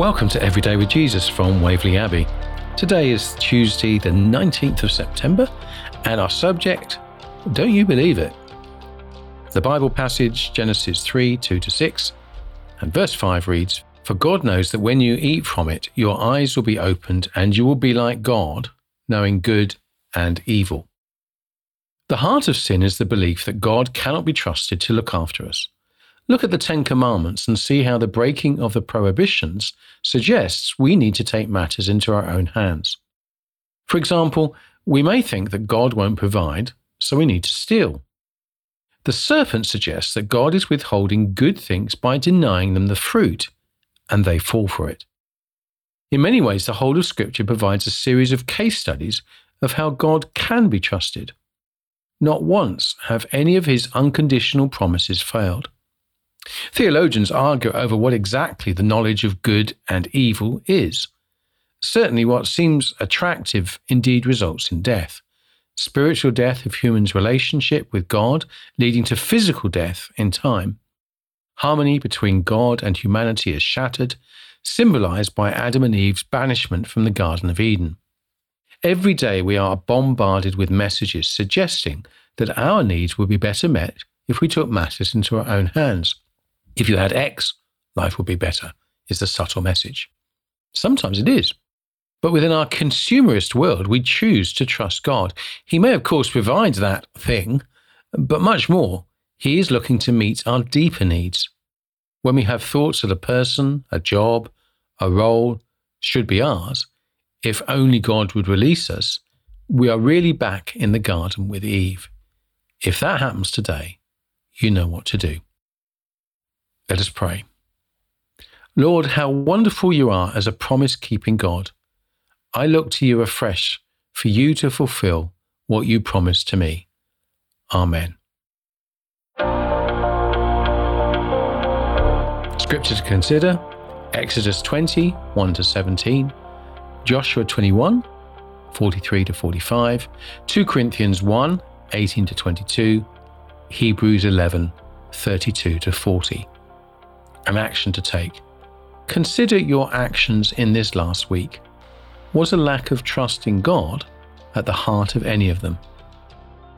Welcome to Everyday with Jesus from Waverley Abbey. Today is Tuesday, the 19th of September, and our subject, Don't You Believe It? The Bible passage, Genesis 3 2 to 6, and verse 5 reads, For God knows that when you eat from it, your eyes will be opened, and you will be like God, knowing good and evil. The heart of sin is the belief that God cannot be trusted to look after us. Look at the Ten Commandments and see how the breaking of the prohibitions suggests we need to take matters into our own hands. For example, we may think that God won't provide, so we need to steal. The serpent suggests that God is withholding good things by denying them the fruit, and they fall for it. In many ways, the whole of Scripture provides a series of case studies of how God can be trusted. Not once have any of his unconditional promises failed. Theologians argue over what exactly the knowledge of good and evil is. Certainly, what seems attractive indeed results in death. Spiritual death of humans' relationship with God, leading to physical death in time. Harmony between God and humanity is shattered, symbolized by Adam and Eve's banishment from the Garden of Eden. Every day we are bombarded with messages suggesting that our needs would be better met if we took matters into our own hands. If you had X, life would be better, is the subtle message. Sometimes it is. But within our consumerist world, we choose to trust God. He may, of course, provide that thing, but much more, He is looking to meet our deeper needs. When we have thoughts that a person, a job, a role should be ours, if only God would release us, we are really back in the garden with Eve. If that happens today, you know what to do. Let us pray. Lord, how wonderful you are as a promise keeping God. I look to you afresh for you to fulfill what you promised to me. Amen. Scripture to consider Exodus 20, 1 to 17, Joshua 21, 43 to 45, 2 Corinthians 1, 18 to 22, Hebrews 11, 32 to 40 an action to take. Consider your actions in this last week. Was a lack of trust in God at the heart of any of them?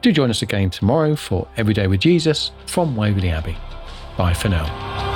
Do join us again tomorrow for Everyday with Jesus from Waverley Abbey. Bye for now.